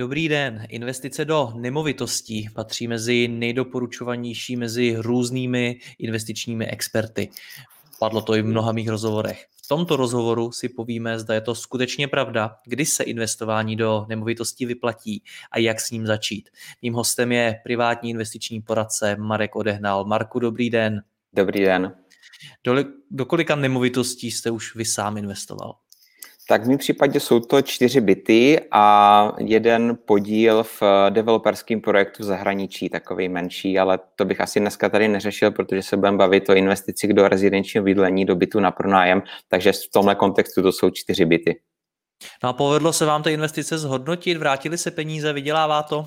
Dobrý den. Investice do nemovitostí patří mezi nejdoporučovanější mezi různými investičními experty. Padlo to i v mnoha mých rozhovorech. V tomto rozhovoru si povíme, zda je to skutečně pravda, kdy se investování do nemovitostí vyplatí a jak s ním začít. Mým hostem je privátní investiční poradce Marek Odehnal. Marku, dobrý den. Dobrý den. Do, do kolika nemovitostí jste už vy sám investoval? Tak v mém případě jsou to čtyři byty a jeden podíl v developerském projektu v zahraničí, takový menší, ale to bych asi dneska tady neřešil, protože se budeme bavit o investici do rezidenčního bydlení, do bytu na pronájem, takže v tomhle kontextu to jsou čtyři byty. No a povedlo se vám ty investice zhodnotit, vrátili se peníze, vydělává to?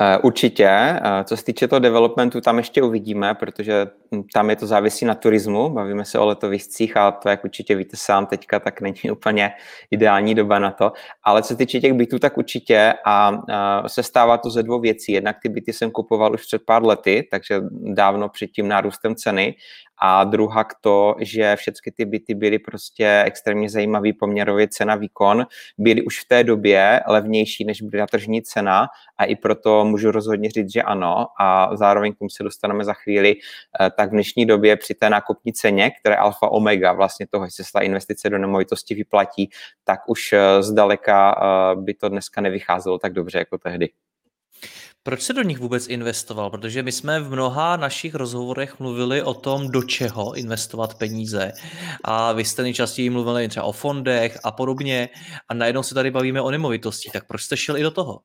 Eh, určitě. Eh, co se týče toho developmentu, tam ještě uvidíme, protože tam je to závisí na turismu. Bavíme se o letoviscích a to, jak určitě víte sám teďka, tak není úplně ideální doba na to. Ale co týče těch bytů, tak určitě a se stává to ze dvou věcí. Jednak ty byty jsem kupoval už před pár lety, takže dávno před tím nárůstem ceny a druhá to, že všechny ty byty byly prostě extrémně zajímavý poměrově cena výkon, byly už v té době levnější, než byla tržní cena a i proto můžu rozhodně říct, že ano a zároveň k tomu se dostaneme za chvíli, eh, tak v dnešní době při té nákupní ceně, které alfa omega vlastně toho, jestli se ta investice do nemovitosti vyplatí, tak už eh, zdaleka eh, by to dneska nevycházelo tak dobře jako tehdy. Proč se do nich vůbec investoval? Protože my jsme v mnoha našich rozhovorech mluvili o tom, do čeho investovat peníze. A vy jste nejčastěji mluvili třeba o fondech a podobně. A najednou se tady bavíme o nemovitosti. Tak proč jste šel i do toho?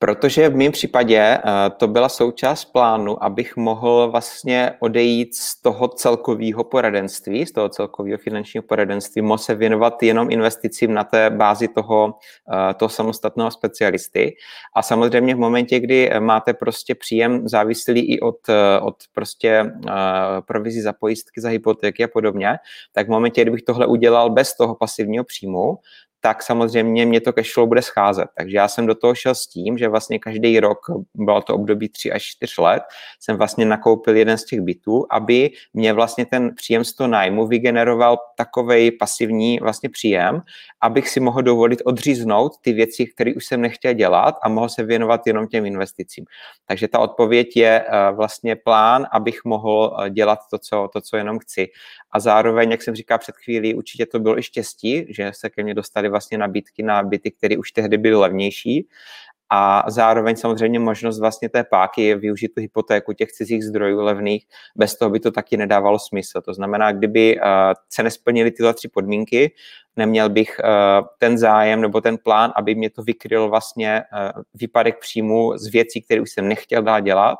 Protože v mém případě uh, to byla součást plánu, abych mohl vlastně odejít z toho celkového poradenství, z toho celkového finančního poradenství, mohl se věnovat jenom investicím na té bázi toho, uh, toho samostatného specialisty. A samozřejmě v momentě, kdy máte prostě příjem závislý i od, od prostě provizí za pojistky, za hypotéky a podobně, tak v momentě, kdybych tohle udělal bez toho pasivního příjmu, tak samozřejmě mě to cashflow bude scházet. Takže já jsem do toho šel s tím, že vlastně každý rok, bylo to období 3 až 4 let, jsem vlastně nakoupil jeden z těch bytů, aby mě vlastně ten příjem z toho nájmu vygeneroval takový pasivní vlastně příjem, abych si mohl dovolit odříznout ty věci, které už jsem nechtěl dělat a mohl se věnovat jenom těm investicím. Takže ta odpověď je eh, vlastně plán, abych mohl eh, dělat to, co, to, co jenom chci. A zároveň, jak jsem říkal před chvílí, určitě to bylo i štěstí, že se ke mně dostali vlastně nabídky na byty, které už tehdy byly levnější a zároveň samozřejmě možnost vlastně té páky je využít tu hypotéku těch cizích zdrojů levných, bez toho by to taky nedávalo smysl. To znamená, kdyby uh, se nesplnily tyhle tři podmínky, neměl bych uh, ten zájem nebo ten plán, aby mě to vykryl vlastně uh, výpadek příjmu z věcí, které už jsem nechtěl dál dělat,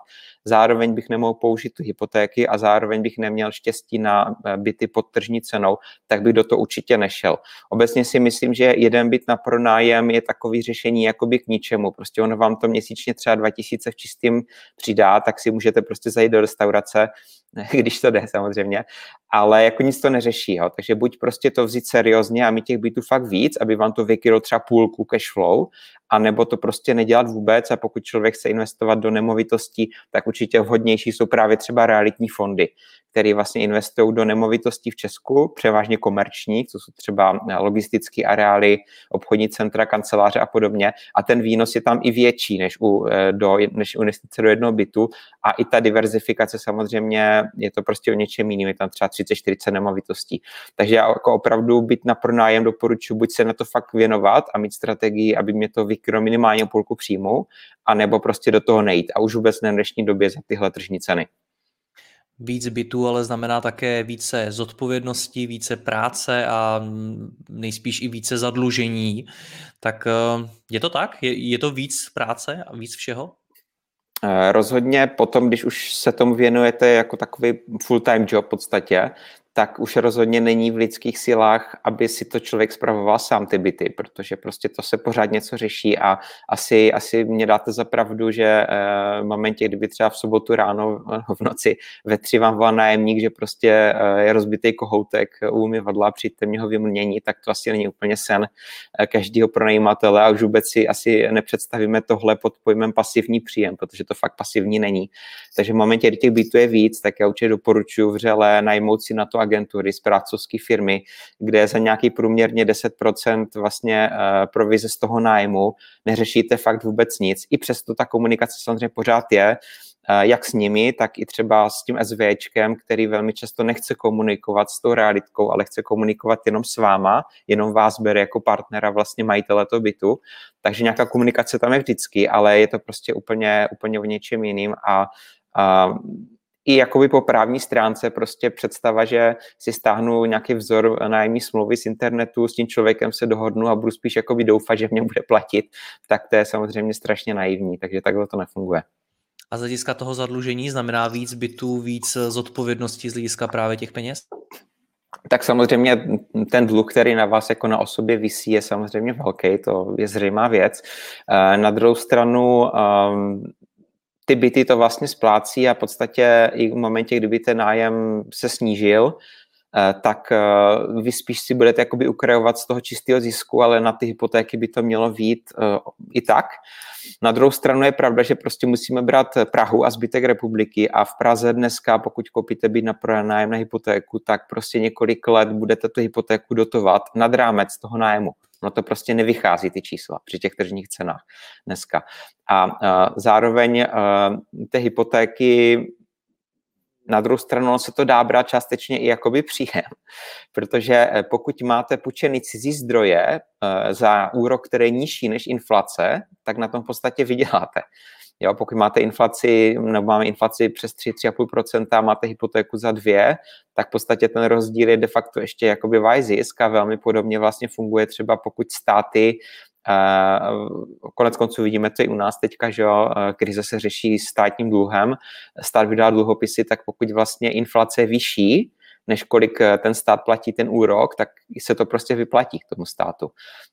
zároveň bych nemohl použít tu hypotéky a zároveň bych neměl štěstí na eh, byty pod tržní cenou, tak bych do toho určitě nešel. Obecně si myslím, že jeden byt na pronájem je takový řešení jakoby k ničemu. Prostě ono vám to měsíčně třeba 2000 v čistým přidá, tak si můžete prostě zajít do restaurace, když to jde samozřejmě, ale jako nic to neřeší. Jo. Takže buď prostě to vzít seriózně a mít těch bytů fakt víc, aby vám to vykrylo třeba půlku cash flow, a nebo to prostě nedělat vůbec a pokud člověk chce investovat do nemovitostí, tak určitě vhodnější jsou právě třeba realitní fondy, které vlastně investují do nemovitostí v Česku, převážně komerční, co jsou třeba logistické areály, obchodní centra, kanceláře a podobně. A ten výnos je tam i větší než u, eh, do, než u investice do jednoho bytu. A i ta diverzifikace samozřejmě je to prostě o něčem jiným. Je tam třeba 30-40 nemovitostí. Takže já jako opravdu být na pronájem doporučuji buď se na to fakt věnovat a mít strategii, aby mě to vykrylo minimálně půlku příjmu, anebo prostě do toho nejít. A už vůbec ne v dnešní době za tyhle tržní ceny. Víc bytů ale znamená také více zodpovědností, více práce a nejspíš i více zadlužení. Tak eh, je to tak? Je, je to víc práce a víc všeho? Eh, rozhodně potom, když už se tomu věnujete jako takový full-time job v podstatě, tak už rozhodně není v lidských silách, aby si to člověk spravoval sám ty byty, protože prostě to se pořád něco řeší a asi, asi mě dáte za pravdu, že eh, v momentě, kdyby třeba v sobotu ráno eh, v noci ve tři vám volá nájemník, že prostě eh, je rozbitý kohoutek u umyvadla, přijďte mě ho vymění, tak to asi není úplně sen každého pronajímatele a už vůbec si asi nepředstavíme tohle pod pojmem pasivní příjem, protože to fakt pasivní není. Takže v momentě, kdy těch bytů je víc, tak já určitě doporučuji vřele najmout si na to agentury, z pracovské firmy, kde za nějaký průměrně 10% vlastně uh, provize z toho nájmu neřešíte fakt vůbec nic. I přesto ta komunikace samozřejmě pořád je, uh, jak s nimi, tak i třeba s tím SVčkem, který velmi často nechce komunikovat s tou realitkou, ale chce komunikovat jenom s váma, jenom vás bere jako partnera vlastně majitele toho bytu. Takže nějaká komunikace tam je vždycky, ale je to prostě úplně, úplně o něčem jiným a, a i jakoby po právní stránce prostě představa, že si stáhnu nějaký vzor nájemní smlouvy z internetu, s tím člověkem se dohodnu a budu spíš jakoby doufat, že mě bude platit, tak to je samozřejmě strašně naivní, takže takhle to nefunguje. A z hlediska toho zadlužení znamená víc bytů, víc zodpovědnosti z hlediska právě těch peněz? Tak samozřejmě ten dluh, který na vás jako na osobě visí, je samozřejmě velký, to je zřejmá věc. Eh, na druhou stranu ehm, ty byty to vlastně splácí a v podstatě i v momentě, kdyby ten nájem se snížil, tak eh, vy spíš si budete jakoby ukrajovat z toho čistého zisku, ale na ty hypotéky by to mělo vít eh, i tak. Na druhou stranu je pravda, že prostě musíme brát Prahu a zbytek republiky a v Praze dneska, pokud koupíte byt na pronájem na hypotéku, tak prostě několik let budete tu hypotéku dotovat nad rámec toho nájmu. No to prostě nevychází ty čísla při těch tržních cenách dneska. A uh, zároveň uh, ty hypotéky na druhou stranu se to dá brát částečně i jakoby příjem, protože e, pokud máte půjčený cizí zdroje uh, za úrok, který je nižší než inflace, tak na tom v podstatě vyděláte. Jo, pokud máte inflaci, nebo máme inflaci přes 3-3,5% a máte hypotéku za dvě, tak v podstatě ten rozdíl je de facto ještě jakoby váj zisk a velmi podobně vlastně funguje třeba pokud státy konec konců vidíme to i u nás teďka, že jo, krize se řeší státním dluhem, stát vydá dluhopisy, tak pokud vlastně inflace je vyšší, než kolik eh, ten stát platí ten úrok, tak se to prostě vyplatí k tomu státu.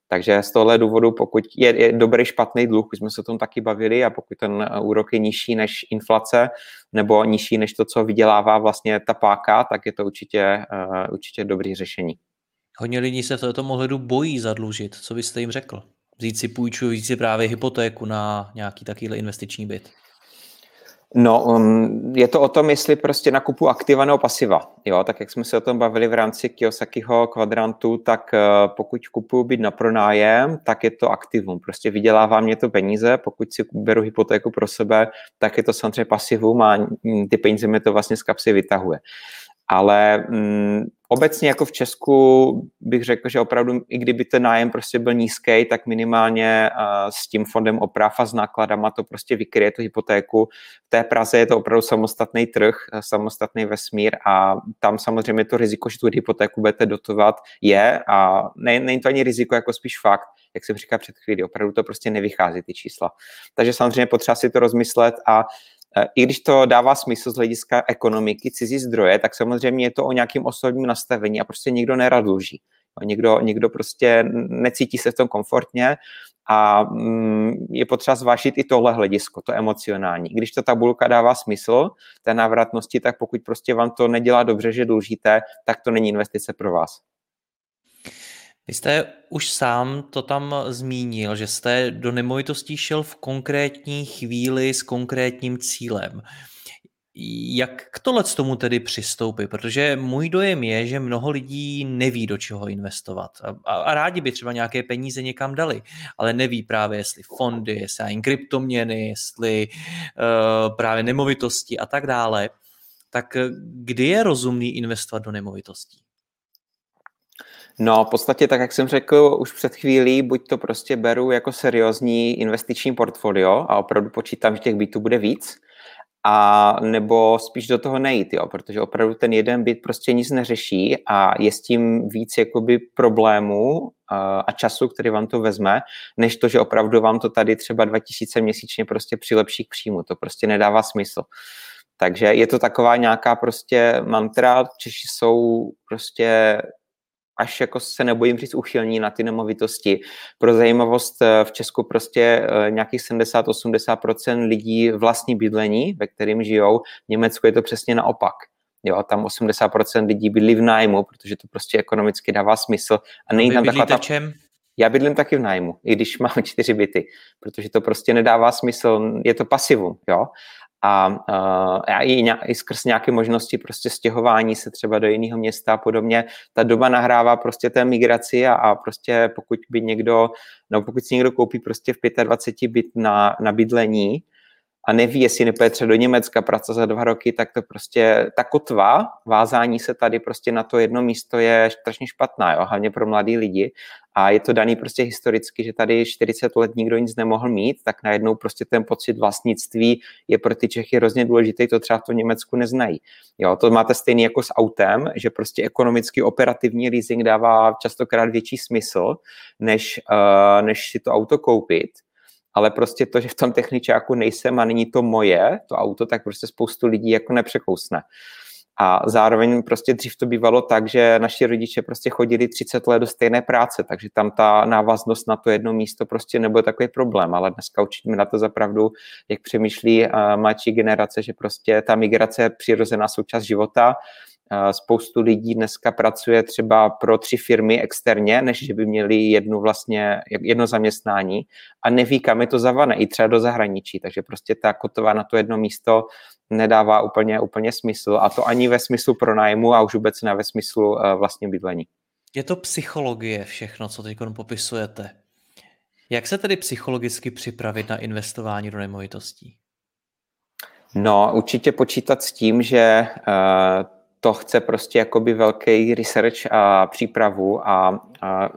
Takže z tohle důvodu, pokud je, je dobrý špatný dluh, už jsme se o tom taky bavili, a pokud ten eh, úrok je nižší než inflace nebo nižší než to, co vydělává vlastně ta páka, tak je to určitě, uh, určitě dobrý řešení. Hodně lidí se v tomto ohledu bojí zadlužit. Co byste jim řekl? Vzít si půjču, vzít si právě hypotéku na nějaký takovýhle investiční byt. No, um, je to o tom, jestli prostě nakupu aktiva nebo pasiva. Jo, tak jak jsme se o tom bavili v rámci Kiyosakiho kvadrantu, tak uh, pokud kupuju být na pronájem, tak je to aktivum. Prostě vydělává mě to peníze, pokud si beru hypotéku pro sebe, tak je to samozřejmě pasivum a ty peníze mi to vlastně z kapsy vytahuje. Ale mm, obecně jako v Česku bych řekl, že opravdu, i kdyby ten nájem prostě byl nízký, tak minimálně s tím fondem oprav a s nákladama to prostě vykryje tu hypotéku. V té Praze je to opravdu samostatný trh, samostatný vesmír a tam samozřejmě to riziko, že tu hypotéku budete dotovat, je a ne, není to ani riziko, jako spíš fakt, jak jsem říkal před chvíli, opravdu to prostě nevychází ty čísla. Takže samozřejmě potřeba si to rozmyslet a i když to dává smysl z hlediska ekonomiky, cizí zdroje, tak samozřejmě je to o nějakém osobním nastavení a prostě nikdo nerad dluží. Někdo prostě necítí se v tom komfortně a mm, je potřeba zvážit i tohle hledisko, to emocionální. Když ta tabulka dává smysl té návratnosti, tak pokud prostě vám to nedělá dobře, že dlužíte, tak to není investice pro vás. Vy jste už sám to tam zmínil, že jste do nemovitostí šel v konkrétní chvíli s konkrétním cílem. Jak k tohle tomu tedy přistoupit? Protože můj dojem je, že mnoho lidí neví, do čeho investovat. A, a rádi by třeba nějaké peníze někam dali, ale neví právě, jestli fondy, jestli kryptoměny, jestli uh, právě nemovitosti a tak dále. Tak kdy je rozumný investovat do nemovitostí? No, v podstatě tak, jak jsem řekl už před chvílí, buď to prostě beru jako seriózní investiční portfolio a opravdu počítám, že těch bytů bude víc, a nebo spíš do toho nejít, jo, protože opravdu ten jeden byt prostě nic neřeší a je s tím víc jakoby problémů a času, který vám to vezme, než to, že opravdu vám to tady třeba 2000 měsíčně prostě přilepší k příjmu. To prostě nedává smysl. Takže je to taková nějaká prostě mantra, Češi jsou prostě až jako se nebojím říct uchylní na ty nemovitosti. Pro zajímavost eh, v Česku prostě eh, nějakých 70-80% lidí vlastní bydlení, ve kterým žijou. V Německu je to přesně naopak. Jo, tam 80% lidí bydlí v nájmu, protože to prostě ekonomicky dává smysl. A není tam taková ta... čem? Já bydlím taky v nájmu, i když mám čtyři byty, protože to prostě nedává smysl, je to pasivum, jo a, uh, a i, i skrz nějaké možnosti prostě stěhování se třeba do jiného města a podobně. Ta doba nahrává prostě té migraci a, a prostě pokud by někdo, no pokud si někdo koupí prostě v 25 byt na, na bydlení, a neví, jestli nepůjde třeba do Německa pracovat za dva roky, tak to prostě ta kotva, vázání se tady prostě na to jedno místo je strašně špatná, jo? hlavně pro mladý lidi. A je to daný prostě historicky, že tady 40 let nikdo nic nemohl mít, tak najednou prostě ten pocit vlastnictví je pro ty Čechy hrozně důležitý, to třeba v tom Německu neznají. Jo, to máte stejný jako s autem, že prostě ekonomicky operativní leasing dává častokrát větší smysl, než, uh, než si to auto koupit ale prostě to, že v tom techničáku nejsem a není to moje, to auto, tak prostě spoustu lidí jako nepřekousne. A zároveň prostě dřív to bývalo tak, že naši rodiče prostě chodili 30 let do stejné práce, takže tam ta návaznost na to jedno místo prostě nebyl takový problém, ale dneska učíme na to zapravdu, jak přemýšlí mladší generace, že prostě ta migrace je přirozená součást života, Spoustu lidí dneska pracuje třeba pro tři firmy externě, než že by měli jednu vlastně, jedno zaměstnání a neví, kam je to zavane, i třeba do zahraničí. Takže prostě ta kotová na to jedno místo nedává úplně, úplně smysl. A to ani ve smyslu pronájmu a už vůbec ne ve smyslu vlastně bydlení. Je to psychologie všechno, co teď popisujete. Jak se tedy psychologicky připravit na investování do nemovitostí? No, určitě počítat s tím, že uh, to chce prostě jakoby velký research a přípravu a, a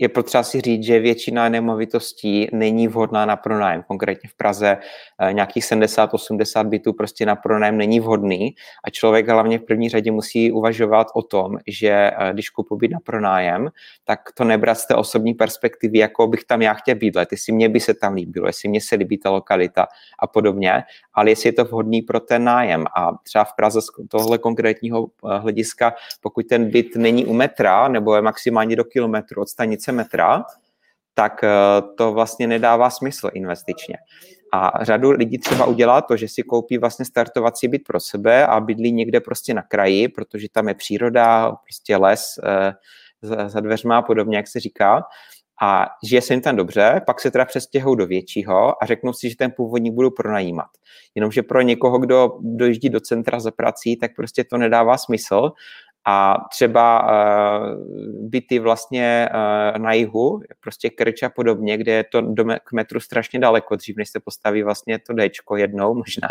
je potřeba si říct, že většina nemovitostí není vhodná na pronájem. Konkrétně v Praze eh, nějakých 70-80 bytů prostě na pronájem není vhodný a člověk hlavně v první řadě musí uvažovat o tom, že eh, když kupu byt na pronájem, tak to nebrat z té osobní perspektivy, jako bych tam já chtěl bydlet, jestli mě by se tam líbilo, jestli mě se líbí ta lokalita a podobně, ale jestli je to vhodný pro ten nájem. A třeba v Praze z tohle konkrétního eh, hlediska, pokud ten byt není u metra nebo je maximálně do kilometru od stanice metra, tak eh, to vlastně nedává smysl investičně. A řadu lidí třeba udělá to, že si koupí vlastně startovací byt pro sebe a bydlí někde prostě na kraji, protože tam je příroda, prostě les eh, za dveřma a podobně, jak se říká. A žije se jim tam dobře, pak se teda přestěhují do většího a řeknou si, že ten původní budou pronajímat. Jenomže pro někoho, kdo dojíždí do centra za prací, tak prostě to nedává smysl a třeba uh, byty vlastně uh, na jihu, prostě Krč a podobně, kde je to do, k metru strašně daleko, dřív než se postaví vlastně to Dčko jednou možná,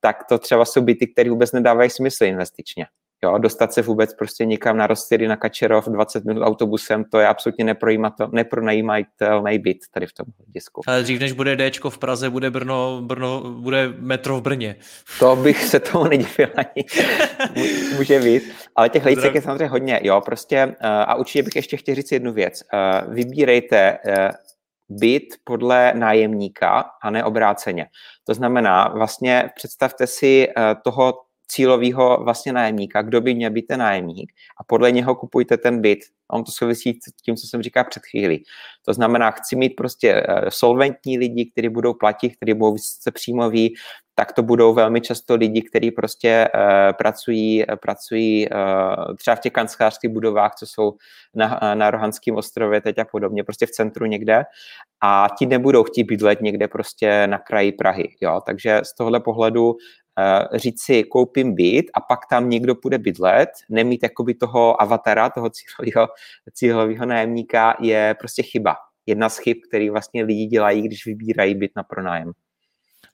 tak to třeba jsou byty, které vůbec nedávají smysl investičně. Jo, dostat se vůbec prostě někam na Rostyry, na Kačerov 20 minut autobusem, to je absolutně nepronajímatelný byt tady v tom disku. Ale dřív než bude Dčko v Praze, bude Brno, Brno, bude metro v Brně. To bych se tomu nedivil ani. Může být. Ale těch lejcek je samozřejmě hodně. Jo, prostě, eh, a určitě bych ještě chtěl říct jednu věc. Eh, vybírejte eh, byt podle nájemníka a ne obráceně. To znamená, vlastně představte si toho cílového vlastně nájemníka, kdo by měl být ten nájemník a podle něho kupujte ten byt. On to souvisí s tím, co jsem říkal před chvíli. To znamená, chci mít prostě eh, solventní lidi, kteří budou platit, kteří budou vysoce příjmoví, tak to budou velmi často lidi, kteří prostě uh, pracují, pracují uh, třeba v těch kancelářských budovách, co jsou na, na Rohanském ostrově teď a podobně, prostě v centru někde a ti nebudou chtít bydlet někde prostě na kraji Prahy. Jo? Takže z tohle pohledu Eh, říct si, koupím byt a pak tam někdo půjde bydlet, nemít jakoby toho avatara, toho cílového, cílového nájemníka je prostě chyba. Jedna z chyb, který vlastně lidi dělají, když vybírají byt na pronájem.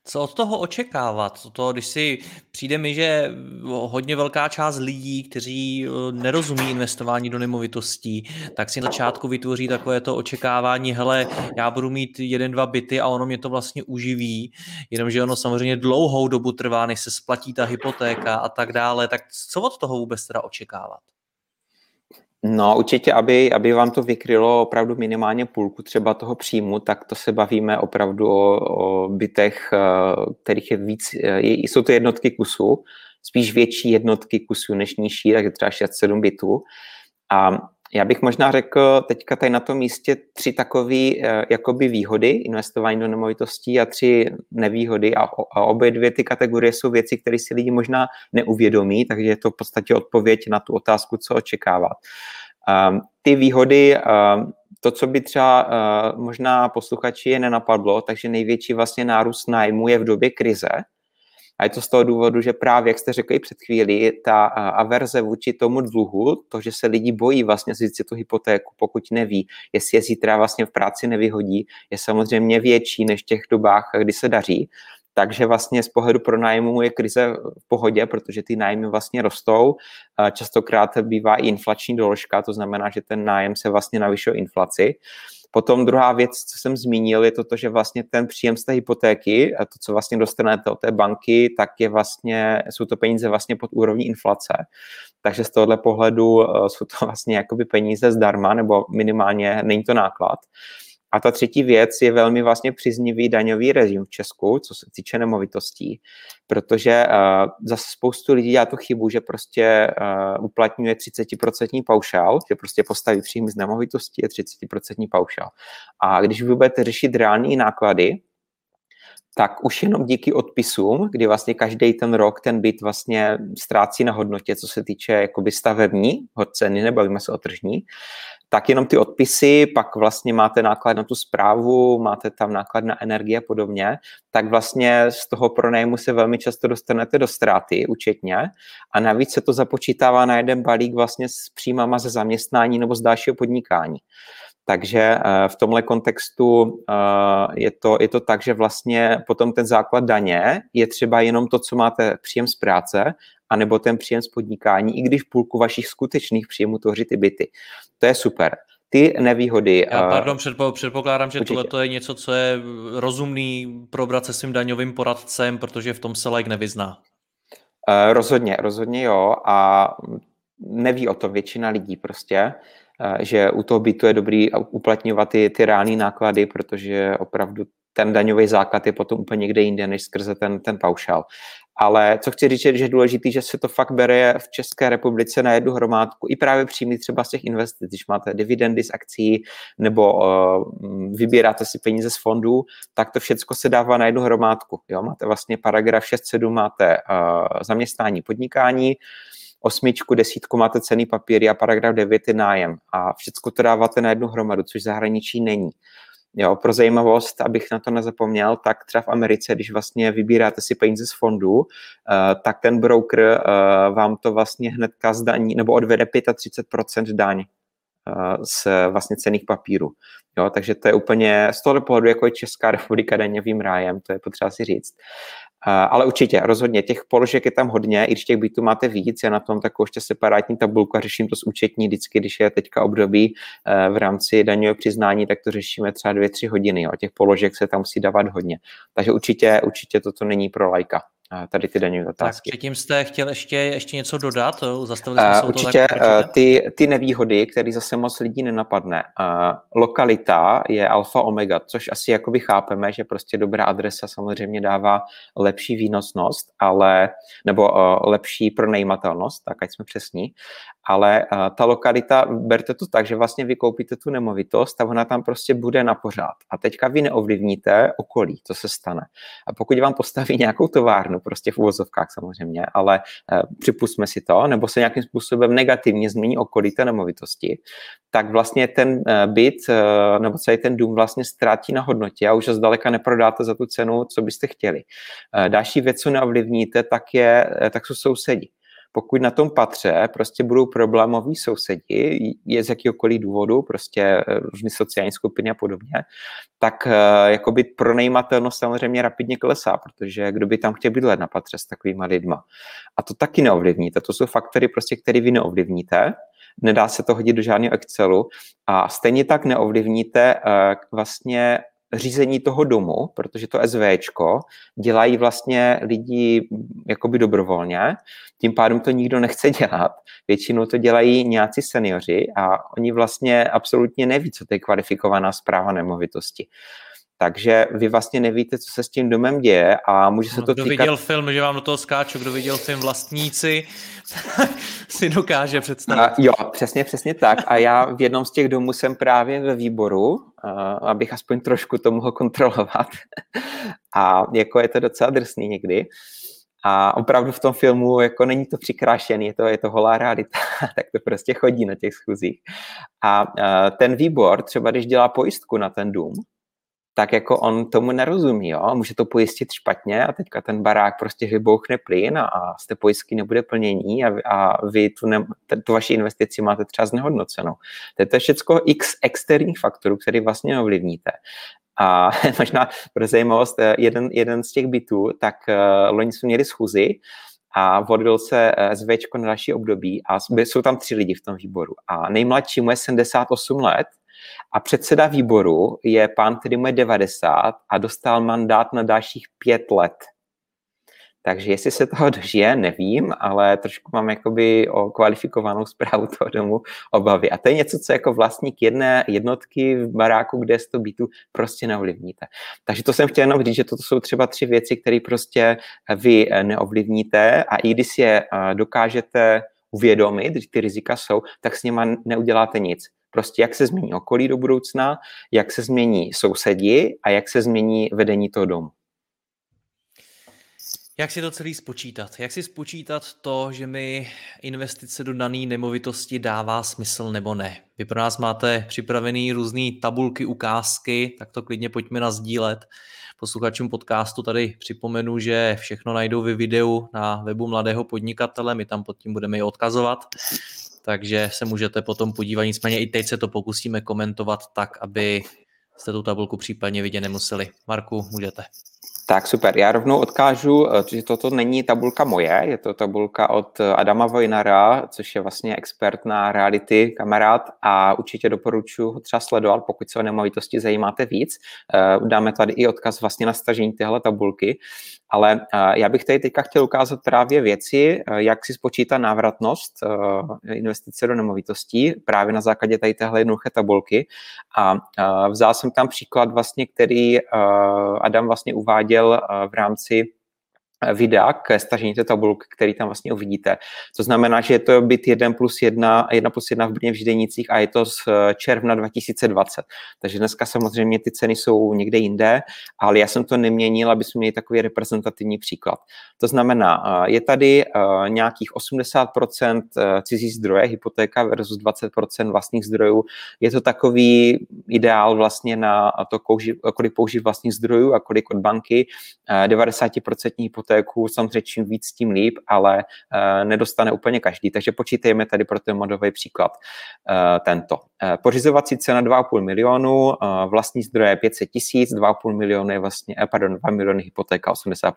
Co od toho očekávat? To, když si přijde mi, že hodně velká část lidí, kteří eh, nerozumí investování do nemovitostí, tak si na začátku vytvoří takové to očekávání, hele, já budu mít jeden, dva byty a ono mě to vlastně uživí, jenomže ono samozřejmě dlouhou dobu trvá, než se splatí ta hypotéka a tak dále. Tak co od toho vůbec teda očekávat? No určitě, aby, aby vám to vykrylo opravdu minimálně půlku třeba toho příjmu, tak to se bavíme opravdu o, o bytech, eh, kterých je víc, eh, jsou to jednotky kusů, spíš větší jednotky kusů než nižší, takže třeba 6-7 bytů. A já bych možná řekl teďka tady na tom místě tři takové eh, jakoby výhody investování do nemovitostí a tři nevýhody a, a obě dvě ty kategorie jsou věci, které si lidi možná neuvědomí, takže je to v podstatě odpověď na tu otázku, co očekávat. Um, ty výhody, um, to, co by třeba uh, možná posluchači je nenapadlo, takže největší vlastně nárůst nájmu je v době krize, a je to z toho důvodu, že právě, jak jste řekli před chvíli, ta averze vůči tomu dluhu, to, že se lidi bojí vlastně si tu hypotéku, pokud neví, jestli je zítra vlastně v práci nevyhodí, je samozřejmě větší než v těch dobách, kdy se daří. Takže vlastně z pohledu pronájmu je krize v pohodě, protože ty nájmy vlastně rostou. Častokrát bývá i inflační doložka, to znamená, že ten nájem se vlastně navyšuje inflaci. Potom druhá věc, co jsem zmínil, je to, to že vlastně ten příjem z té hypotéky, a to, co vlastně dostanete od té banky, tak je vlastně, jsou to peníze vlastně pod úrovní inflace. Takže z tohohle pohledu eh, jsou to vlastně jakoby peníze zdarma, nebo minimálně není to náklad. A ta třetí věc je velmi vlastně příznivý daňový režim v Česku, co se týče nemovitostí, protože uh, zase spoustu lidí dělá tu chybu, že prostě uh, uplatňuje 30% paušál, že prostě postaví příjmy z nemovitostí je 30% paušál. A když vy budete řešit reální náklady, tak už jenom díky odpisům, kdy vlastně každý ten rok ten byt vlastně ztrácí na hodnotě, co se týče jakoby stavební ceny, nebavíme se o tržní, tak jenom ty odpisy, pak vlastně máte náklad na tu zprávu, máte tam náklad na energie a podobně, tak vlastně z toho pronájmu se velmi často dostanete do ztráty účetně a navíc se to započítává na jeden balík vlastně s příjmama ze zaměstnání nebo z dalšího podnikání. Takže eh, v tomhle kontextu eh, je to, je to tak, že vlastně potom ten základ daně je třeba jenom to, co máte příjem z práce, anebo ten příjem z podnikání, i když půlku vašich skutečných příjmů tvoří ty byty. To je super. Ty nevýhody... Já, eh, pardon, předpo, předpokládám, že tohle je něco, co je rozumný probrat se svým daňovým poradcem, protože v tom se like nevyzná. Rozhodně, rozhodně jo a neví o tom většina lidí prostě. Eh, že u toho bytu je dobrý uplatňovat ty, ty reální náklady, protože opravdu ten daňový základ je potom úplně někde jinde, než skrze ten, ten paušál. Ale co chci říct, že je důležité, že se to fakt bere v České republice na jednu hromádku, i právě příjmy třeba z těch investic, když máte dividendy z akcí nebo uh, vybíráte si peníze z fondů, tak to všechno se dává na jednu hromádku. Jo? Máte vlastně paragraf 6.7, máte uh, zaměstnání, podnikání, osmičku, desítku máte cený papíry a paragraf 9 je nájem. A všechno to dáváte na jednu hromadu, což zahraničí není. Jo, pro zajímavost, abych na to nezapomněl, tak třeba v Americe, když vlastně vybíráte si peníze z fondu, uh, tak ten broker uh, vám to vlastně hnedka zdaní, nebo odvede 35% daň uh, z vlastně cených papírů. Jo, takže to je úplně z toho pohledu, jako je Česká republika daňovým rájem, to je potřeba si říct. Ale určitě, rozhodně, těch položek je tam hodně, i když těch bytů máte víc, já na tom takovou ještě separátní tabulku a řeším to s účetní vždycky, když je teďka období eh, v rámci daňového přiznání, tak to řešíme třeba dvě, tři hodiny, jo. těch položek se tam musí dávat hodně. Takže určitě, určitě toto není pro lajka tady ty daňové otázky. Tak předtím jste chtěl ještě, ještě něco dodat? Zastavili jsme uh, Určitě to tak ty, ty nevýhody, které zase moc lidí nenapadne. Uh, lokalita je alfa omega, což asi jakoby chápeme, že prostě dobrá adresa samozřejmě dává lepší výnosnost, ale, nebo uh, lepší pronajímatelnost, tak ať jsme přesní, ale uh, ta lokalita, berte to tak, že vlastně vy koupíte tu nemovitost a ona tam prostě bude na pořád. A teďka vy neovlivníte okolí, co se stane. A pokud vám postaví nějakou továrnu, prostě v uvozovkách samozřejmě, ale uh, připustme si to, nebo se nějakým způsobem negativně změní okolí té nemovitosti, tak vlastně ten uh, byt uh, nebo celý ten dům vlastně ztrátí na hodnotě a už ho zdaleka neprodáte za tu cenu, co byste chtěli. Další věc, co neovlivníte, tak, je, tak jsou sousedi pokud na tom patře prostě budou problémoví sousedi, je z jakýkoliv důvodu, prostě eh, různé sociální skupiny a podobně, tak uh, jakoby pronajímatelnost samozřejmě rapidně klesá, protože kdo by tam chtěl bydlet na patře s takovýma lidma. A to taky neovlivníte. To jsou faktory, prostě, které vy neovlivníte nedá se to hodit do žádného Excelu a stejně tak neovlivníte uh, vlastně řízení toho domu, protože to SVčko dělají vlastně lidi jakoby dobrovolně, tím pádem to nikdo nechce dělat. Většinou to dělají nějací seniori a oni vlastně absolutně neví, co to je kvalifikovaná zpráva nemovitosti. Takže vy vlastně nevíte, co se s tím domem děje a může se no, to kdo týkat... viděl film, že vám do toho skáču, kdo viděl film Vlastníci, si dokáže představit. A, jo, přesně, přesně tak. A já v jednom z těch domů jsem právě ve výboru, abych aspoň trošku to mohl kontrolovat. a jako je to docela drsný někdy. A opravdu v tom filmu jako není to přikrášený, je to, je to holá realita, tak to prostě chodí na těch schůzích. A ten výbor, třeba když dělá pojistku na ten dům, tak jako on tomu nerozumí, jo? může to pojistit špatně a teďka ten barák prostě vybouchne plyn a, z té pojistky nebude plnění a, a vy tu, ne, tu vaši investici máte třeba znehodnocenou. To je to všechno x externích faktorů, který vlastně ovlivníte. A možná pro zajímavost, eh, jeden, jeden z těch bytů, tak uh, loni jsme měli schůzi a vodil se eh, SVčko na další období a jsou tam tři lidi v tom výboru. A nejmladší mu je 78 let a předseda výboru je pán, který mu je 90 a dostal mandát na dalších pět let. Takže jestli se toho dožije, nevím, ale trošku mám jakoby o kvalifikovanou zprávu toho domu obavy. A to je něco, co jako vlastník jedné jednotky v baráku, kde je 100 bytů, prostě neovlivníte. Takže to jsem chtěl jenom říct, že toto jsou třeba tři věci, které prostě vy neovlivníte a i když je eh, dokážete uvědomit, že ty rizika jsou, tak s nima neuděláte nic. Prostě jak se změní okolí do budoucna, jak se změní sousedi a jak se změní vedení toho domu. Jak si to celý spočítat? Jak si spočítat to, že mi investice do dané nemovitosti dává smysl nebo ne? Vy pro nás máte připravený různé tabulky, ukázky, tak to klidně pojďme nazdílet. Posluchačům podcastu tady připomenu, že všechno najdou ve videu na webu Mladého podnikatele, my tam pod tím budeme i odkazovat takže se můžete potom podívat. Nicméně i teď se to pokusíme komentovat tak, aby jste tu tabulku případně vidět nemuseli. Marku, můžete. Tak super, já rovnou odkážu, eh, že toto není tabulka moje, je to tabulka od Adama Vojnara, což je vlastně expert na reality kamarád a určitě doporučuji ho třeba sledovat, pokud se o nemovitosti zajímáte víc. Eh, dáme tady i odkaz vlastně na stažení téhle tabulky, ale eh, já bych tady teďka chtěl ukázat právě věci, jak si spočítá návratnost investice do nemovitostí právě na základě tady téhle jednoduché tabulky a vzal jsem tam příklad vlastně, který Adam vlastně uváděl viděl eh, v rámci videa k stažení té tabulky, který tam vlastně uvidíte. To znamená, že je to byt 1 plus 1, 1 plus 1 v Brně v Ždenicích a je to z eh, června 2020. Takže dneska samozřejmě ty ceny jsou někde jinde, ale já jsem to neměnil, aby jsme měli takový reprezentativní příklad. To znamená, eh, je tady eh, nějakých 80% cizí zdroje, hypotéka versus 20% vlastních zdrojů. Je to takový ideál vlastně na to, kolik použít vlastních zdrojů a kolik od banky. 90% hypotéka hypotéku, samozřejmě čím víc, tím líp, ale uh, nedostane úplně každý. Takže počítejme tady pro ten modový příklad uh, tento. Uh, pořizovací cena 2,5 milionu, vlastní zdroje 500 tisíc, 2,5 milionu je vlastně, pardon, 2 miliony hypotéka 80%.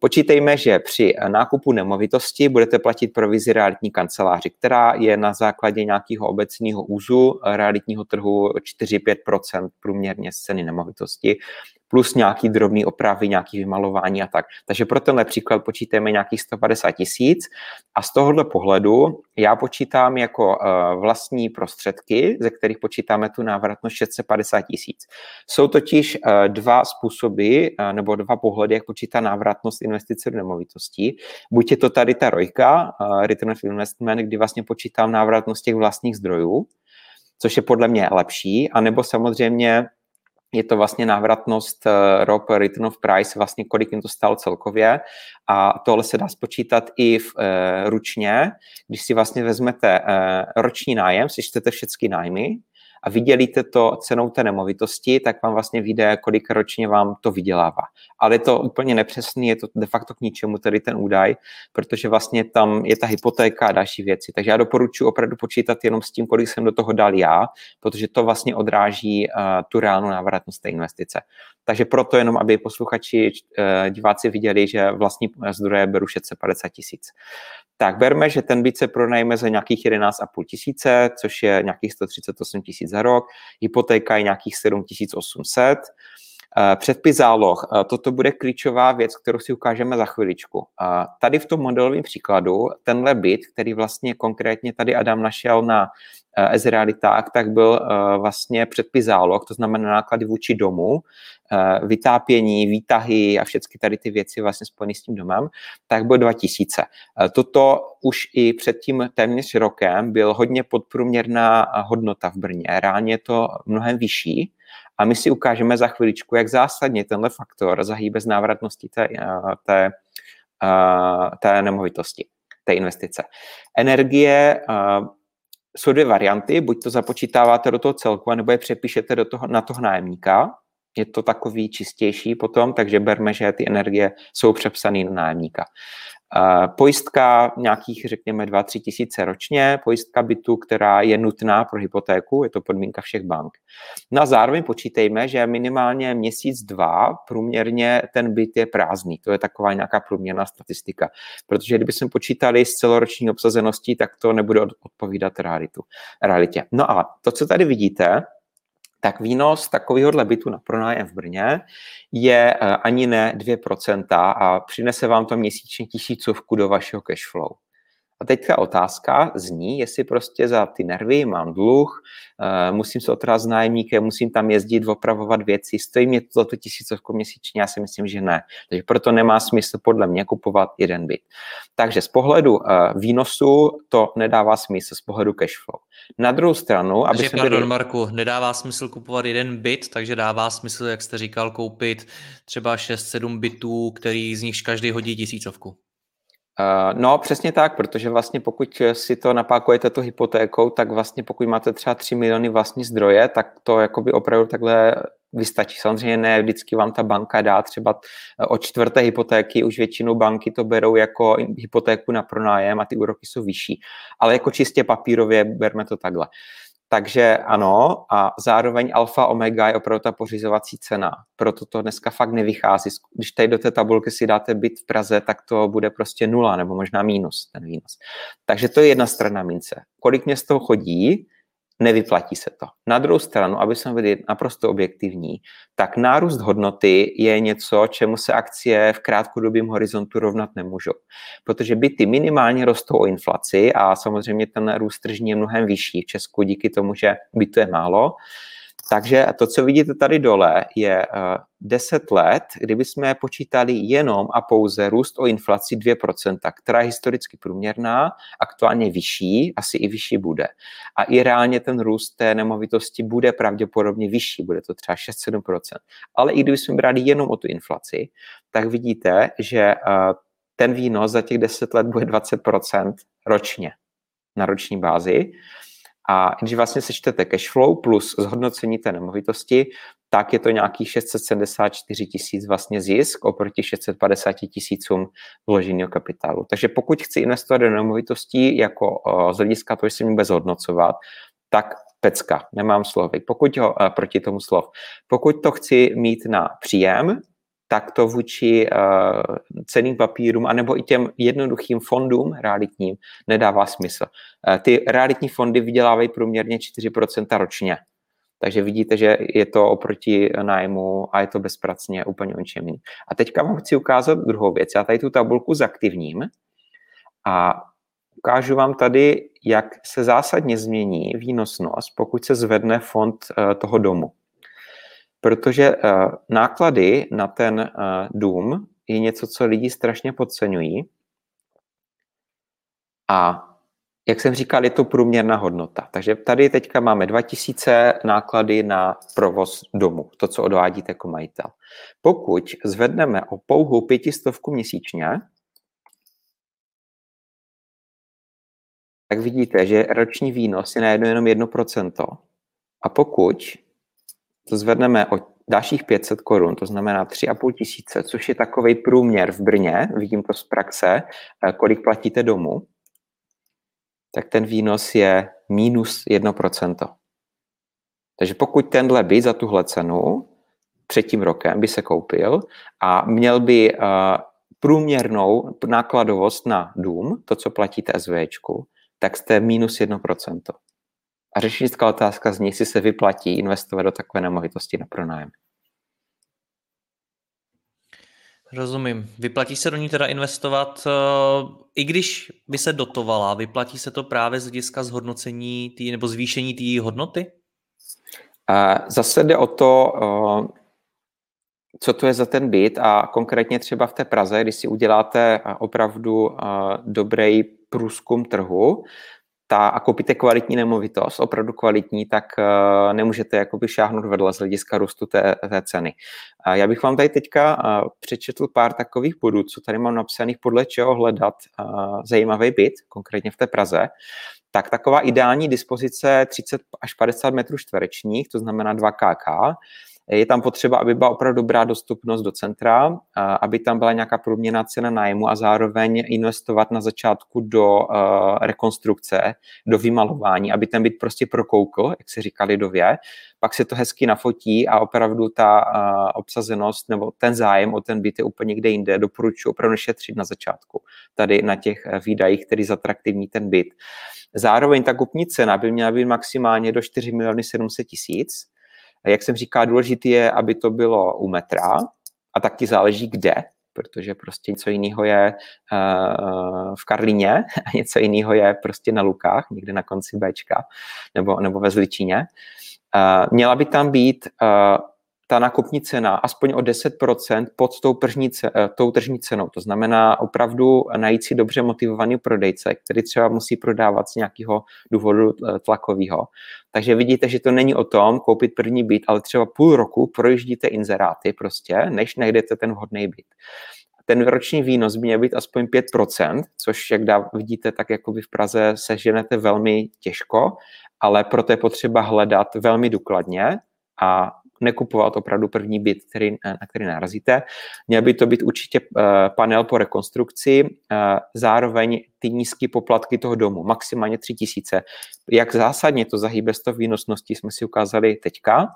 Počítejme, že při nákupu nemovitosti budete platit provizi realitní kanceláři, která je na základě nějakého obecného úzu realitního trhu 4-5% průměrně z ceny nemovitosti plus nějaký drobný opravy, nějaký vymalování a tak. Takže pro tenhle příklad počítáme nějakých 150 tisíc a z tohohle pohledu já počítám jako uh, vlastní prostředky, ze kterých počítáme tu návratnost 650 tisíc. Jsou totiž uh, dva způsoby uh, nebo dva pohledy, jak počítá návratnost investice do nemovitostí. Buď je to tady ta rojka, Return of Investment, kdy vlastně počítám návratnost těch vlastních zdrojů, což je podle mě lepší, anebo samozřejmě je to vlastně návratnost ROP return of price, vlastně kolik jim to stalo celkově. A tohle se dá spočítat i v, uh, ručně, když si vlastně vezmete uh, roční nájem, si čtete všechny nájmy a vydělíte to cenou té nemovitosti, tak vám vlastně vyjde, kolik ročně vám to vydělává. Ale je to úplně nepřesný, je to de facto k ničemu tady ten údaj, protože vlastně tam je ta hypotéka a další věci. Takže já doporučuji opravdu počítat jenom s tím, kolik jsem do toho dal já, protože to vlastně odráží uh, tu reálnou návratnost té investice. Takže proto jenom, aby posluchači, uh, diváci viděli, že vlastní zdroje beru 650 tisíc. Tak berme, že ten byt se pronajme za nějakých 11,5 tisíce, což je nějakých 138 tisíc za rok, hypotéka je nějakých 7800, eh, Předpis záloh. Eh, toto bude klíčová věc, kterou si ukážeme za chviličku. Eh, tady v tom modelovém příkladu, tenhle byt, který vlastně konkrétně tady Adam našel na S-realitách, tak byl vlastně předpis záloh, to znamená náklady vůči domu, vytápění, výtahy a všechny tady ty věci vlastně spojené s tím domem, tak byl 2000. Toto už i před tím téměř rokem byl hodně podprůměrná hodnota v Brně. Reálně je to mnohem vyšší, a my si ukážeme za chviličku, jak zásadně tenhle faktor zahýbe z návratnosti té, té, té nemovitosti, té investice. Energie jsou dvě varianty, buď to započítáváte do toho celku, nebo je přepíšete do toho, na toho nájemníka, je to takový čistější potom, takže berme, že ty energie jsou přepsané na nájemníka. Pojistka nějakých, řekněme, 2-3 tisíce ročně, pojistka bytu, která je nutná pro hypotéku, je to podmínka všech bank. No a zároveň počítejme, že minimálně měsíc, dva průměrně ten byt je prázdný. To je taková nějaká průměrná statistika. Protože kdybychom počítali s celoroční obsazeností, tak to nebude odpovídat realitu, realitě. No a to, co tady vidíte, tak výnos takovéhohle bytu na pronájem v Brně je eh, ani ne 2% a přinese vám to měsíčně tisícovku do vašeho cashflow. A teď ta otázka zní, jestli prostě za ty nervy mám dluh, eh, musím se otrat s nájemníkem, musím tam jezdit, opravovat věci, stojí mě to za to tisícovku měsíčně, já si myslím, že ne. Takže proto nemá smysl podle mě kupovat jeden byt. Takže z pohledu eh, výnosu to nedává smysl, z pohledu cashflow. Na druhou stranu, aby takže, pardon, byli... Marku, nedává smysl kupovat jeden byt, takže dává smysl, jak jste říkal, koupit třeba 6-7 bytů, který z nich každý hodí tisícovku. Uh, no, přesně tak, protože vlastně pokud si to napákujete tu hypotékou, tak vlastně pokud máte třeba 3 miliony vlastní zdroje, tak to jakoby opravdu takhle vystačí. Samozřejmě ne vždycky vám ta banka dá třeba od čtvrté hypotéky, už většinou banky to berou jako hypotéku na pronájem a ty úroky jsou vyšší. Ale jako čistě papírově berme to takhle. Takže ano, a zároveň alfa omega je opravdu ta pořizovací cena. Proto to dneska fakt nevychází. Když tady do té tabulky si dáte byt v Praze, tak to bude prostě nula nebo možná mínus ten výnos. Takže to je jedna strana mince. Kolik mě z toho chodí, nevyplatí se to. Na druhou stranu, aby jsme byli naprosto objektivní, tak nárůst hodnoty je něco, čemu se akcie v krátkodobém horizontu rovnat nemůžou. Protože byty minimálně rostou o inflaci a samozřejmě ten růst tržní je mnohem vyšší v Česku díky tomu, že bytu je málo. Takže to, co vidíte tady dole, je 10 eh, let, kdyby jsme počítali jenom a pouze růst o inflaci 2%, která je historicky průměrná, aktuálně vyšší, asi i vyšší bude. A i reálně ten růst té nemovitosti bude pravděpodobně vyšší, bude to třeba 6-7%. Ale i kdyby jsme brali jenom o tu inflaci, tak vidíte, že eh, ten výnos za těch 10 let bude 20% ročně na roční bázi. A když vlastně sečtete cash flow plus zhodnocení té nemovitosti, tak je to nějakých 674 tisíc vlastně zisk oproti 650 tisícům vloženého kapitálu. Takže pokud chci investovat do nemovitostí jako z hlediska toho, že si vůbec hodnocovat, tak pecka, nemám slovy. Pokud ho, proti tomu slov. Pokud to chci mít na příjem, tak to vůči uh, ceným papírům anebo i těm jednoduchým fondům realitním nedává smysl. Uh, ty realitní fondy vydělávají průměrně 4% ročně. Takže vidíte, že je to oproti nájmu a je to bezpracně úplně o ničem A teďka vám chci ukázat druhou věc. Já tady tu tabulku zaktivním a ukážu vám tady, jak se zásadně změní výnosnost, pokud se zvedne fond uh, toho domu protože uh, náklady na ten uh, dům je něco, co lidi strašně podceňují. A jak jsem říkal, je to průměrná hodnota. Takže tady teďka máme 2000 náklady na provoz domu, to, co odvádíte jako majitel. Pokud zvedneme o pouhou pětistovku měsíčně, tak vidíte, že roční výnos je najednou jenom 1%. A pokud to zvedneme o dalších 500 korun, to znamená 3,5 tisíce, což je takový průměr v Brně, vidím to z praxe, eh, kolik platíte domů, tak ten výnos je minus 1%. Takže pokud tenhle byt za tuhle cenu před tím rokem by se koupil a měl by uh, průměrnou nákladovost na dům, to, co platíte SVčku, tak jste minus 1%. A řečnická otázka zní, jestli se vyplatí investovat do takové nemovitosti na pronájem. Rozumím. Vyplatí se do ní teda investovat, eh, i když by se dotovala, vyplatí se to právě z hlediska zhodnocení tý, nebo zvýšení té hodnoty? Zase jde o to, eh, co to je za ten byt a konkrétně třeba v té Praze, když si uděláte eh, opravdu dobrý průzkum trhu, ta, a koupíte kvalitní nemovitost, opravdu kvalitní, tak uh, nemůžete jakoby šáhnout vedle z hlediska růstu té, té ceny. Já bych vám tady teďka uh, přečetl pár takových bodů, co tady mám napsaných, podle čeho hledat uh, zajímavý byt, konkrétně v té Praze. Tak taková ideální dispozice 30 až 50 metrů čtverečních, to znamená 2 KK, je tam potřeba, aby byla opravdu dobrá dostupnost do centra, aby tam byla nějaká průměrná cena nájmu a zároveň investovat na začátku do rekonstrukce, do vymalování, aby ten byt prostě prokoukl, jak se říká lidově, pak se to hezky nafotí a opravdu ta obsazenost nebo ten zájem o ten byt je úplně někde jinde. Doporučuji opravdu šetřit na začátku, tady na těch e, výdajích, který zatraktivní ten byt. Zároveň ta kupní cena by měla být maximálně do 4 miliony 700 tisíc, jak jsem říkal, důležité je, aby to bylo u metra a taky záleží kde, protože prostě něco jiného je uh, v Karlíně a něco jiného je prostě na Lukách, někde na konci Bčka nebo, nebo ve Zličíně. Uh, měla by tam být uh, ta nakupní cena aspoň o 10% pod tou, tržní, eh, tou tržní cenou. To znamená opravdu najít si dobře motivovaný prodejce, který třeba musí prodávat z nějakého důvodu eh, tlakového. Takže vidíte, že to není o tom koupit první byt, ale třeba půl roku projíždíte inzeráty prostě, než najdete ten vhodný byt. Ten roční výnos by měl být aspoň 5%, což jak dá, vidíte, tak jako v Praze seženete velmi těžko, ale proto je potřeba hledat velmi důkladně a nekupovat opravdu první byt, který, na který narazíte. Měl by to být určitě eh, panel po rekonstrukci, eh, zároveň ty nízké poplatky toho domu, maximálně 3000. Jak zásadně to zahýbe z toho výnosnosti, jsme si ukázali teďka.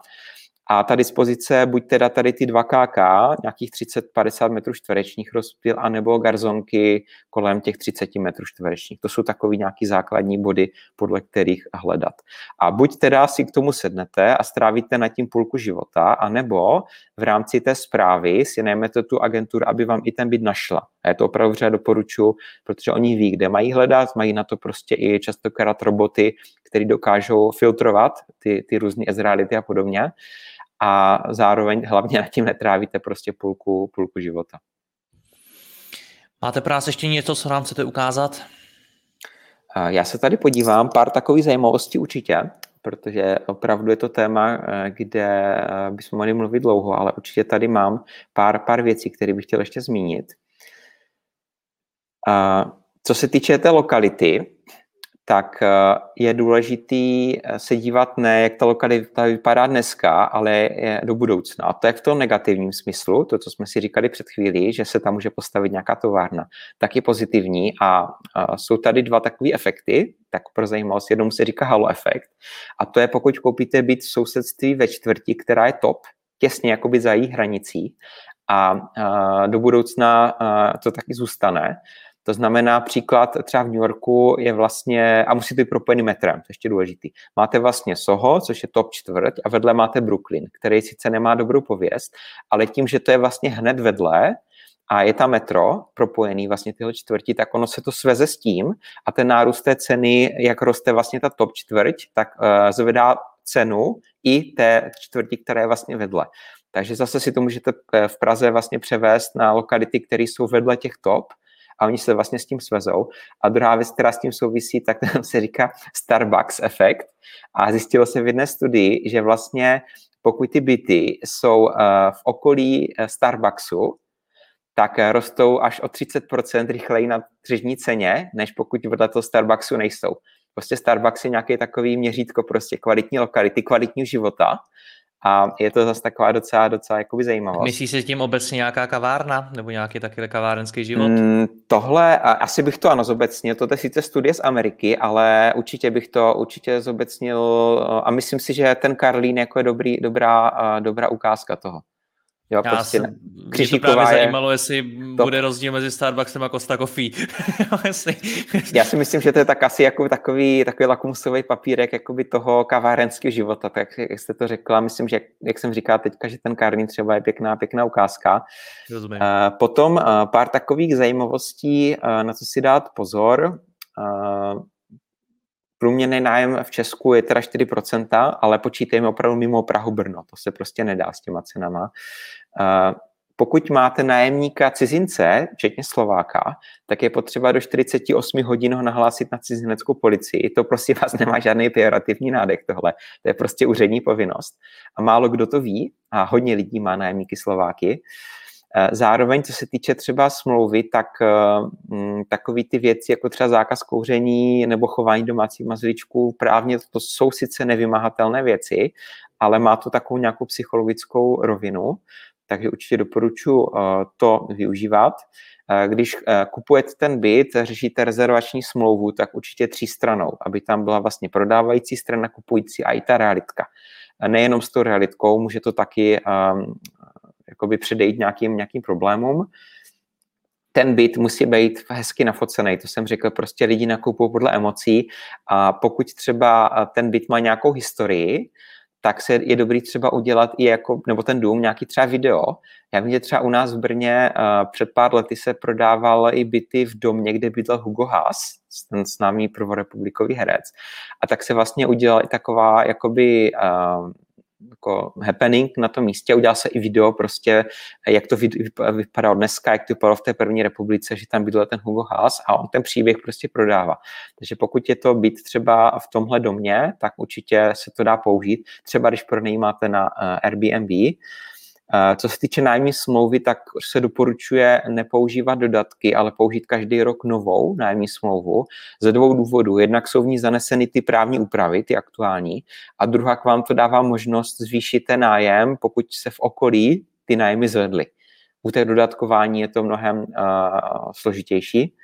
A ta dispozice, buď teda tady ty 2 KK, nějakých 30-50 metrů čtverečních rozptyl, anebo garzonky kolem těch 30 metrů čtverečních. To jsou takový nějaký základní body, podle kterých hledat. A buď teda si k tomu sednete a strávíte nad tím půlku života, anebo v rámci té zprávy si najmete tu agenturu, aby vám i ten byt našla. A já to opravdu vřele doporučuji, protože oni ví, kde mají hledat, mají na to prostě i častokrát roboty, které dokážou filtrovat ty, ty různé ezreality a podobně a zároveň hlavně nad tím netrávíte prostě půlku, půlku života. Máte pro nás ještě něco, co nám chcete ukázat? Já se tady podívám, pár takových zajímavostí určitě, protože opravdu je to téma, eh, kde eh, bychom mohli mluvit dlouho, ale určitě tady mám pár, pár věcí, které bych chtěl ještě zmínit. Co se týče té lokality, tak eh, je důležitý eh, se dívat ne, jak ta lokalita vypadá dneska, ale do budoucna. A to je v tom negativním smyslu, to, co jsme si říkali před chvílí, že se tam může postavit nějaká továrna, tak je pozitivní. A, jsou tady dva takové efekty, tak pro zajímavost, jednomu se říká halo efekt. A to je pokud koupíte byt v sousedství ve čtvrti, která je top, těsně jakoby za její hranicí a, do budoucna to taky zůstane, to znamená, příklad třeba v New Yorku je vlastně, a musí to být propojený metrem, to je ještě důležitý. Máte vlastně Soho, což je top čtvrt, a vedle máte Brooklyn, který sice nemá dobrou pověst, ale tím, že to je vlastně hned vedle, a je tam metro propojený vlastně tyhle čtvrti, tak ono se to sveze s tím a ten nárůst té ceny, jak roste vlastně ta top čtvrť, tak uh, zvedá cenu i té čtvrti, která je vlastně vedle. Takže zase si to můžete eh, v Praze vlastně převést na lokality, které jsou vedle těch top a oni se vlastně s tím svezou. A druhá věc, která s tím souvisí, tak se říká Starbucks efekt. A zjistilo se v jedné studii, že vlastně pokud ty byty jsou eh, v okolí eh, Starbucksu, tak eh, rostou až o 30% rychleji na tržní ceně, než pokud vedle toho Starbucksu nejsou. Prostě Starbucks je nějaký takový měřítko prostě kvalitní lokality, kvalitního života a je to zase taková docela, docela jakoby zajímavost. Myslíš si tím obecně nějaká kavárna nebo nějaký takový kavárenský život? Mm, tohle, asi bych to ano zobecnil, to je sice studie z Ameriky, ale určitě bych to určitě zobecnil a myslím si, že ten Karlín jako je dobrý, dobrá, dobrá ukázka toho. Jo, Já prostě jsem, mě to právě je... zajímalo, jestli to... bude rozdíl mezi Starbucksem a Costa Coffee. Já si myslím, že to je tak asi jako takový, takový lakmusový papírek jakoby toho kavárenského života, tak jak jste to řekla, myslím, že jak jsem říkal teďka, že ten kární třeba je pěkná, pěkná ukázka. Rozumím. Uh, potom uh, pár takových zajímavostí, uh, na co si dát pozor. Uh, Průměrný nájem v Česku je teda 4%, ale počítejme opravdu mimo Prahu Brno. To se prostě nedá s těma cenama. Pokud máte nájemníka cizince, včetně Slováka, tak je potřeba do 48 hodin ho nahlásit na cizineckou policii. To prostě vás nemá žádný pejorativní nádech tohle. To je prostě úřední povinnost. A málo kdo to ví, a hodně lidí má nájemníky Slováky. Eh, zároveň, co se týče třeba smlouvy, tak mm, takový ty věci, jako třeba zákaz kouření nebo chování domácích mazličků, právně to jsou sice nevymahatelné věci, ale má to takovou nějakou psychologickou rovinu, takže určitě doporučuji uh, to využívat. Když kupujete ten byt, řešíte rezervační smlouvu, tak určitě tří stranou, aby tam byla vlastně prodávající strana, kupující a i ta realitka. Nejenom s tou realitkou, může to taky jakoby předejít nějakým, nějakým problémům. Ten byt musí být hezky nafocený, to jsem řekl, prostě lidi nakupují podle emocí a pokud třeba ten byt má nějakou historii, tak se je dobrý třeba udělat i jako, nebo ten dům, nějaký třeba video. Já vím, že třeba u nás v Brně uh, před pár lety se prodával i byty v domě, kde bydlel Hugo Haas, ten známý prvorepublikový herec. A tak se vlastně udělala i taková jakoby uh, jako happening na tom místě, udělal se i video prostě, jak to vypadalo dneska, jak to vypadalo v té první republice, že tam bydlel ten Hugo Haas a on ten příběh prostě prodává. Takže pokud je to být třeba v tomhle domě, tak určitě se to dá použít. Třeba když pronajímáte na eh, Airbnb, co se týče nájemní smlouvy, tak se doporučuje nepoužívat dodatky, ale použít každý rok novou nájemní smlouvu ze dvou důvodů. Jednak jsou v ní zaneseny ty právní úpravy, ty aktuální, a druhá k vám to dává možnost zvýšit ten nájem, pokud se v okolí ty nájmy zvedly. U té dodatkování je to mnohem uh, složitější.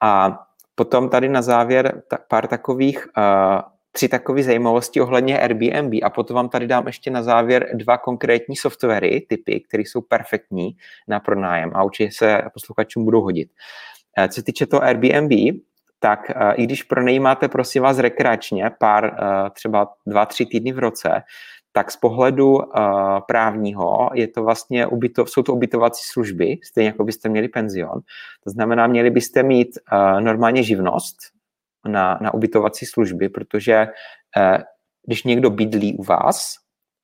A potom tady na závěr ta, pár takových uh, tři takové zajímavosti ohledně Airbnb a potom vám tady dám ještě na závěr dva konkrétní softwary, typy, které jsou perfektní na pronájem a určitě se posluchačům budou hodit. Eh, co se týče toho Airbnb, tak eh, i když pronajímáte, prosím vás, rekreačně pár, eh, třeba dva, tři týdny v roce, tak z pohledu uh, právního je to vlastně jsou to ubytovací služby, stejně jako byste měli penzion. To znamená, měli byste mít uh, normálně živnost, na, na ubytovací služby, protože eh, když někdo bydlí u vás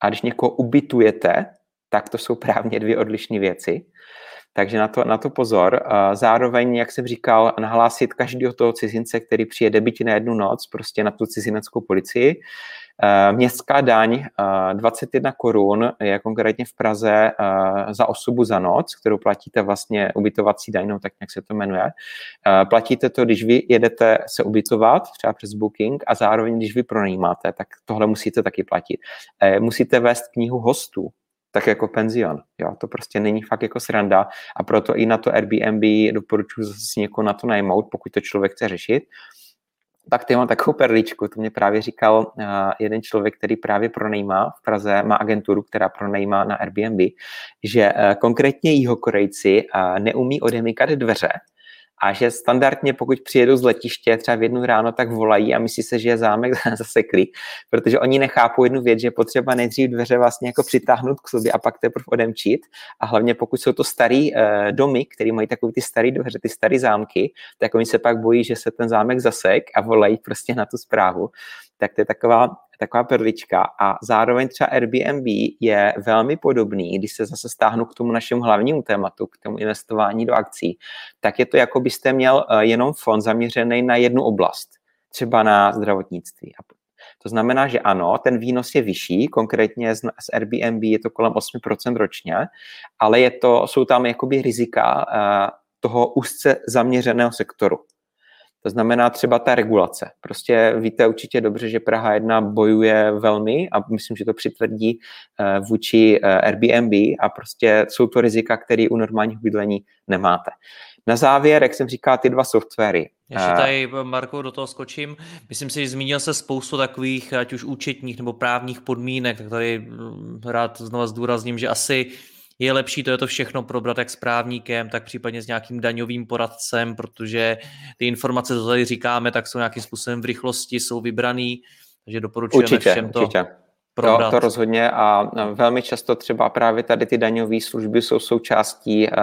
a když někoho ubytujete, tak to jsou právně dvě odlišné věci. Takže na to, na to pozor. Zároveň, jak jsem říkal, nahlásit každého toho cizince, který přijede byť na jednu noc, prostě na tu cizineckou policii. Eh, městská daň 21 eh, korun je konkrétně v Praze eh, za osobu za noc, kterou platíte vlastně ubytovací daň, no tak jak se to jmenuje. Platíte to, když vy jedete se ubytovat, třeba přes Booking, a zároveň, když vy pronajímáte, tak tohle musíte taky platit. Musíte vést knihu hostů, tak jako penzion. Jo, to prostě není fakt jako sranda a proto i na to Airbnb doporučuji zase někoho na to najmout, pokud to člověk chce řešit. Pak ty mám takovou perličku, to mě právě říkal uh, jeden člověk, který právě pronajímá v Praze, má agenturu, která pronajímá na Airbnb, že uh, konkrétně jihokorejci uh, neumí odemykat dveře, a že standardně, pokud přijedu z letiště třeba v jednu ráno, tak volají a myslí se, že je zámek zaseklý, protože oni nechápou jednu věc, že potřeba nejdřív dveře vlastně jako přitáhnout k sobě a pak teprve odemčit a hlavně pokud jsou to starý uh, domy, které mají takové ty staré dveře, ty staré zámky, tak oni se pak bojí, že se ten zámek zasek a volají prostě na tu zprávu. Tak to je taková taková perlička a zároveň třeba Airbnb je velmi podobný, když se zase stáhnu k tomu našemu hlavnímu tématu, k tomu investování do akcí, tak je to jako byste měl eh, jenom fond zaměřený na jednu oblast, třeba na zdravotnictví. To znamená, že ano, ten výnos je vyšší, konkrétně z, Airbnb je to kolem 8% ročně, ale je to, jsou tam jakoby rizika uh, toho úzce zaměřeného sektoru. To znamená třeba ta regulace. Prostě víte určitě dobře, že Praha 1 bojuje velmi a myslím, že to přitvrdí eh, vůči eh, Airbnb a prostě jsou to rizika, které u normálního bydlení nemáte. Na závěr, jak jsem říkal, ty dva softwary. Ještě tady, Marko, do toho skočím. Myslím si, že zmínil se spoustu takových, ať už účetních nebo právních podmínek, tak tady hm, rád znova zdůrazním, že asi je lepší to je to všechno probrat jak s právníkem, tak případně s nějakým daňovým poradcem, protože ty informace, co tady říkáme, tak jsou nějakým způsobem v rychlosti, jsou vybraný, takže doporučujeme určitě, všem to. Určitě. To, to rozhodně a velmi často třeba právě tady ty daňové služby jsou součástí uh,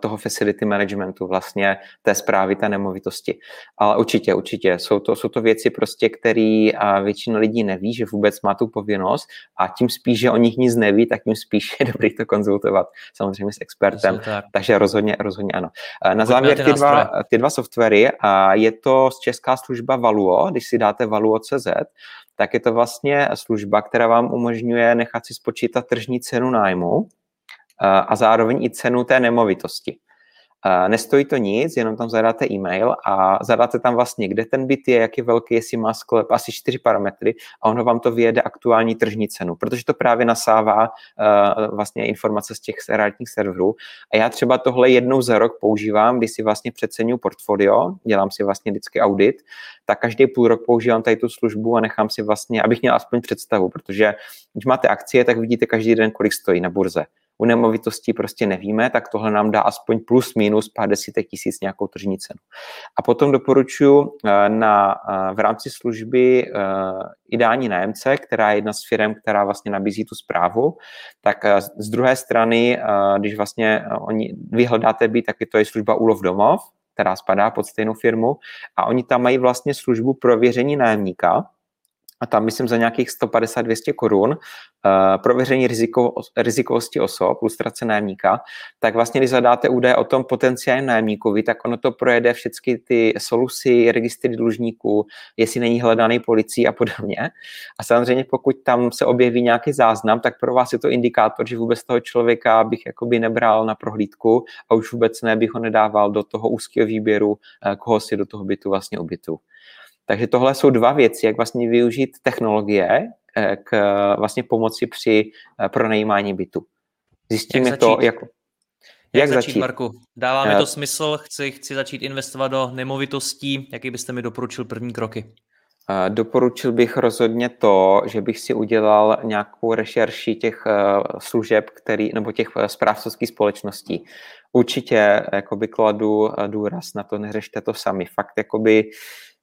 toho facility managementu, vlastně té zprávy té nemovitosti. Ale určitě, určitě, jsou to, jsou to věci prostě, které uh, většina lidí neví, že vůbec má tu povinnost a tím spíš, že o nich nic neví, tak tím spíš je dobrý to konzultovat samozřejmě s expertem. Tak. Takže rozhodně, rozhodně ano. Uh, na závěr ty, ty dva, ty dva softwary, uh, je to česká služba Valuo, když si dáte valuo.cz, tak je to vlastně služba, která vám umožňuje nechat si spočítat tržní cenu nájmu eh, a zároveň i cenu té nemovitosti. Nestojí to nic, jenom tam zadáte e-mail a zadáte tam vlastně, kde ten byt je, jak je velký, jestli má sklep, asi čtyři parametry a ono vám to vyjede aktuální tržní cenu, protože to právě nasává uh, vlastně informace z těch realitních serverů. A já třeba tohle jednou za rok používám, když si vlastně přeceňuji portfolio, dělám si vlastně vždycky audit, tak každý půl rok používám tady tu službu a nechám si vlastně, abych měl aspoň představu, protože když máte akcie, tak vidíte každý den, kolik stojí na burze u nemovitostí prostě nevíme, tak tohle nám dá aspoň plus minus pár desítek tisíc nějakou tržní cenu. A potom doporučuji eh, na, eh, v rámci služby eh, ideální nájemce, která je jedna z firm, která vlastně nabízí tu zprávu, tak z druhé strany, když vlastně oni, vyhledáte byt, tak je to je služba Úlov domov, která spadá pod stejnou firmu a oni tam mají vlastně službu prověření nájemníka, a tam myslím za nějakých 150-200 korun uh, prověření riziko, rizikovosti osob, lustrace nájemníka, tak vlastně, když zadáte údaje o tom potenciálním nájemníkovi, tak ono to projede všechny ty solusy, registry dlužníků, jestli není hledaný policií a podobně. A samozřejmě, pokud tam se objeví nějaký záznam, tak pro vás je to indikátor, že vůbec toho člověka bych jakoby nebral na prohlídku a už vůbec ne bych ho nedával do toho úzkého výběru, eh, koho si do toho bytu vlastně ubytu. Takže tohle jsou dva věci, jak vlastně využít technologie eh, k vlastně pomoci při eh, pronajímání bytu. Zjistíme jak to, jak, jak, jak začít, začít, Marku? Dává mi to smysl, chci, chci začít investovat do nemovitostí. Jaký byste mi doporučil první kroky? Doporučil bych rozhodně to, že bych si udělal nějakou rešerši těch služeb, který, nebo těch správcovských společností. Určitě jakoby kladu důraz na to, neřešte to sami. Fakt jakoby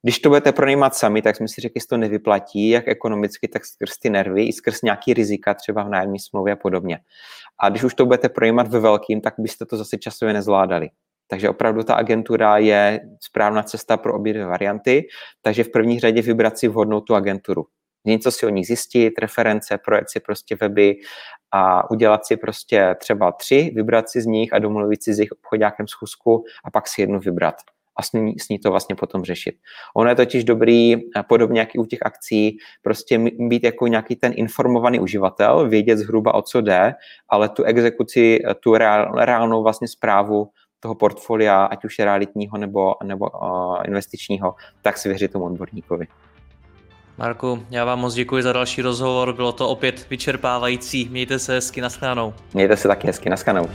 když to budete pronajímat sami, tak jsme si řekli, že to nevyplatí, jak ekonomicky, tak skrz ty nervy, i skrz nějaký rizika, třeba v nájemní smlouvě a podobně. A když už to budete pronajímat ve velkým, tak byste to zase časově nezvládali. Takže opravdu ta agentura je správná cesta pro obě dvě varianty, takže v první řadě vybrat si vhodnou tu agenturu. Něco si o nich zjistit, reference, projet si prostě weby a udělat si prostě třeba tři, vybrat si z nich a domluvit si s jejich obchodňákem schůzku a pak si jednu vybrat a s ní, s ní to vlastně potom řešit. Ono je totiž dobrý, podobně jak i u těch akcí, prostě být jako nějaký ten informovaný uživatel, vědět zhruba o co jde, ale tu exekuci, tu reál, reálnou vlastně zprávu toho portfolia, ať už je realitního nebo, nebo uh, investičního, tak svěřit tomu odborníkovi. Marku, já vám moc děkuji za další rozhovor, bylo to opět vyčerpávající. Mějte se hezky, naschledanou. Mějte se taky hezky, naschledanou.